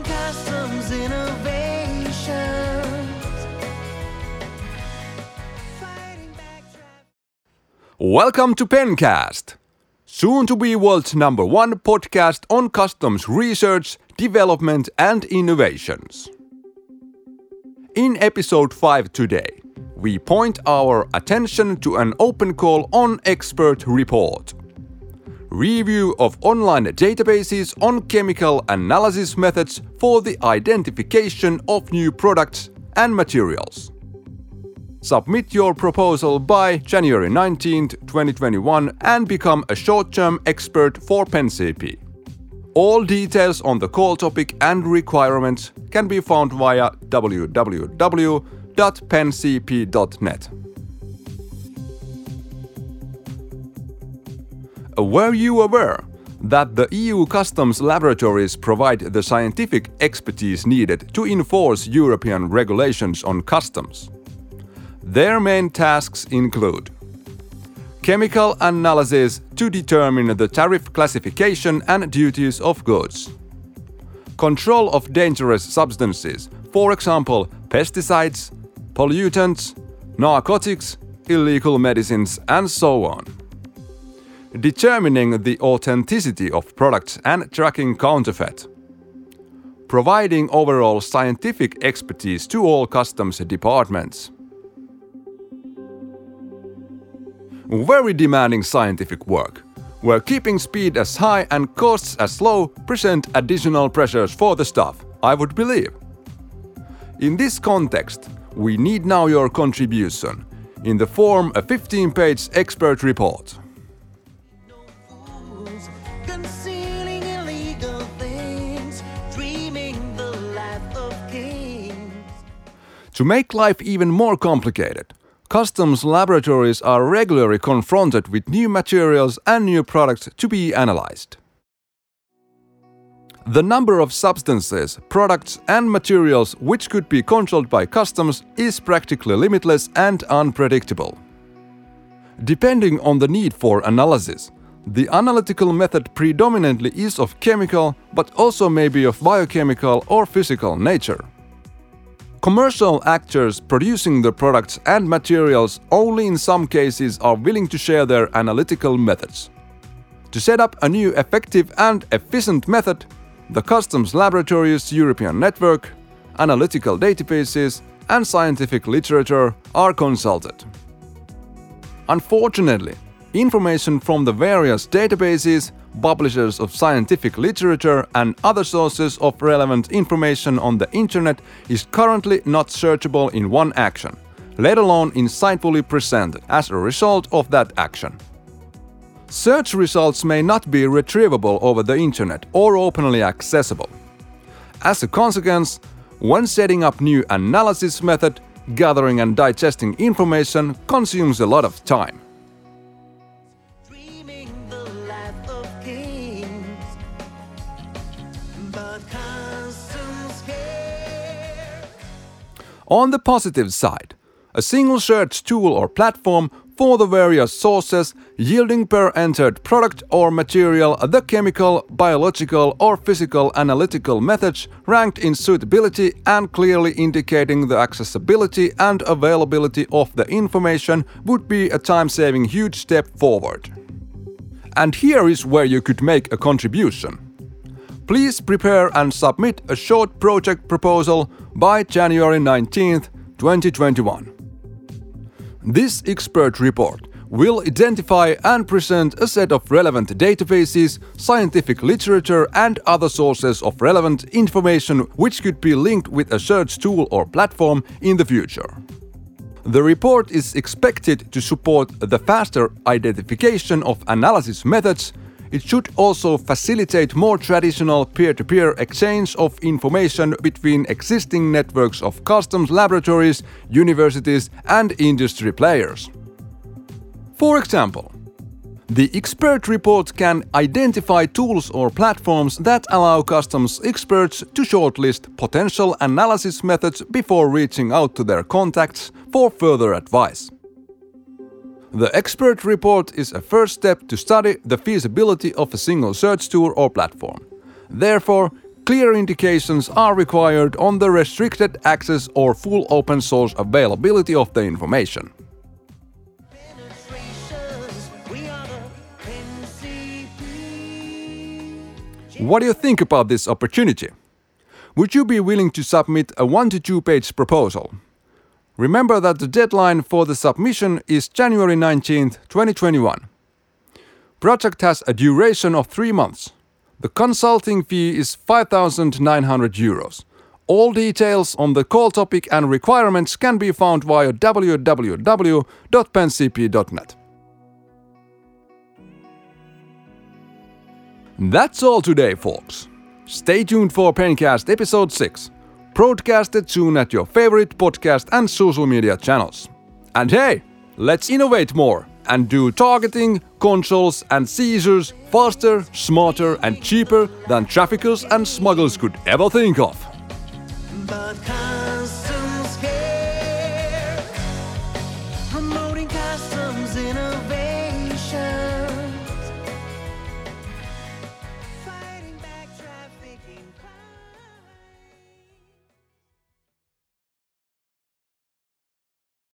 Customs innovations. Welcome to Pencast, soon to be world's number one podcast on customs research, development, and innovations. In episode 5 today, we point our attention to an open call on expert report. Review of online databases on chemical analysis methods for the identification of new products and materials. Submit your proposal by January 19, 2021 and become a short-term expert for PenCP. All details on the call topic and requirements can be found via www.pencp.net. Were you aware that the EU customs laboratories provide the scientific expertise needed to enforce European regulations on customs? Their main tasks include chemical analysis to determine the tariff classification and duties of goods, control of dangerous substances, for example, pesticides, pollutants, narcotics, illegal medicines, and so on. Determining the authenticity of products and tracking counterfeit. Providing overall scientific expertise to all customs departments. Very demanding scientific work, where keeping speed as high and costs as low present additional pressures for the staff, I would believe. In this context, we need now your contribution in the form of a 15-page expert report. To make life even more complicated, customs laboratories are regularly confronted with new materials and new products to be analyzed. The number of substances, products, and materials which could be controlled by customs is practically limitless and unpredictable. Depending on the need for analysis, the analytical method predominantly is of chemical but also may be of biochemical or physical nature. Commercial actors producing the products and materials only in some cases are willing to share their analytical methods. To set up a new effective and efficient method, the Customs Laboratories European Network, analytical databases, and scientific literature are consulted. Unfortunately, information from the various databases, publishers of scientific literature, and other sources of relevant information on the internet is currently not searchable in one action, let alone insightfully presented as a result of that action. Search results may not be retrievable over the internet or openly accessible. As a consequence, when setting up new analysis method, gathering and digesting information consumes a lot of time. On the positive side, a single search tool or platform for the various sources yielding per entered product or material the chemical, biological, or physical analytical methods ranked in suitability and clearly indicating the accessibility and availability of the information would be a time saving huge step forward. And here is where you could make a contribution. Please prepare and submit a short project proposal by January 19, 2021. This expert report will identify and present a set of relevant databases, scientific literature, and other sources of relevant information which could be linked with a search tool or platform in the future. The report is expected to support the faster identification of analysis methods. It should also facilitate more traditional peer to peer exchange of information between existing networks of customs laboratories, universities, and industry players. For example, the expert report can identify tools or platforms that allow customs experts to shortlist potential analysis methods before reaching out to their contacts for further advice. The expert report is a first step to study the feasibility of a single search tool or platform. Therefore, clear indications are required on the restricted access or full open source availability of the information. What do you think about this opportunity? Would you be willing to submit a 1 to 2 page proposal? Remember that the deadline for the submission is January 19th, 2021. Project has a duration of 3 months. The consulting fee is 5900 euros. All details on the call topic and requirements can be found via www.pencp.net. That's all today, folks. Stay tuned for Pencast episode 6, broadcasted soon at your favorite podcast and social media channels. And hey, let's innovate more and do targeting, controls, and seizures faster, smarter, and cheaper than traffickers and smugglers could ever think of.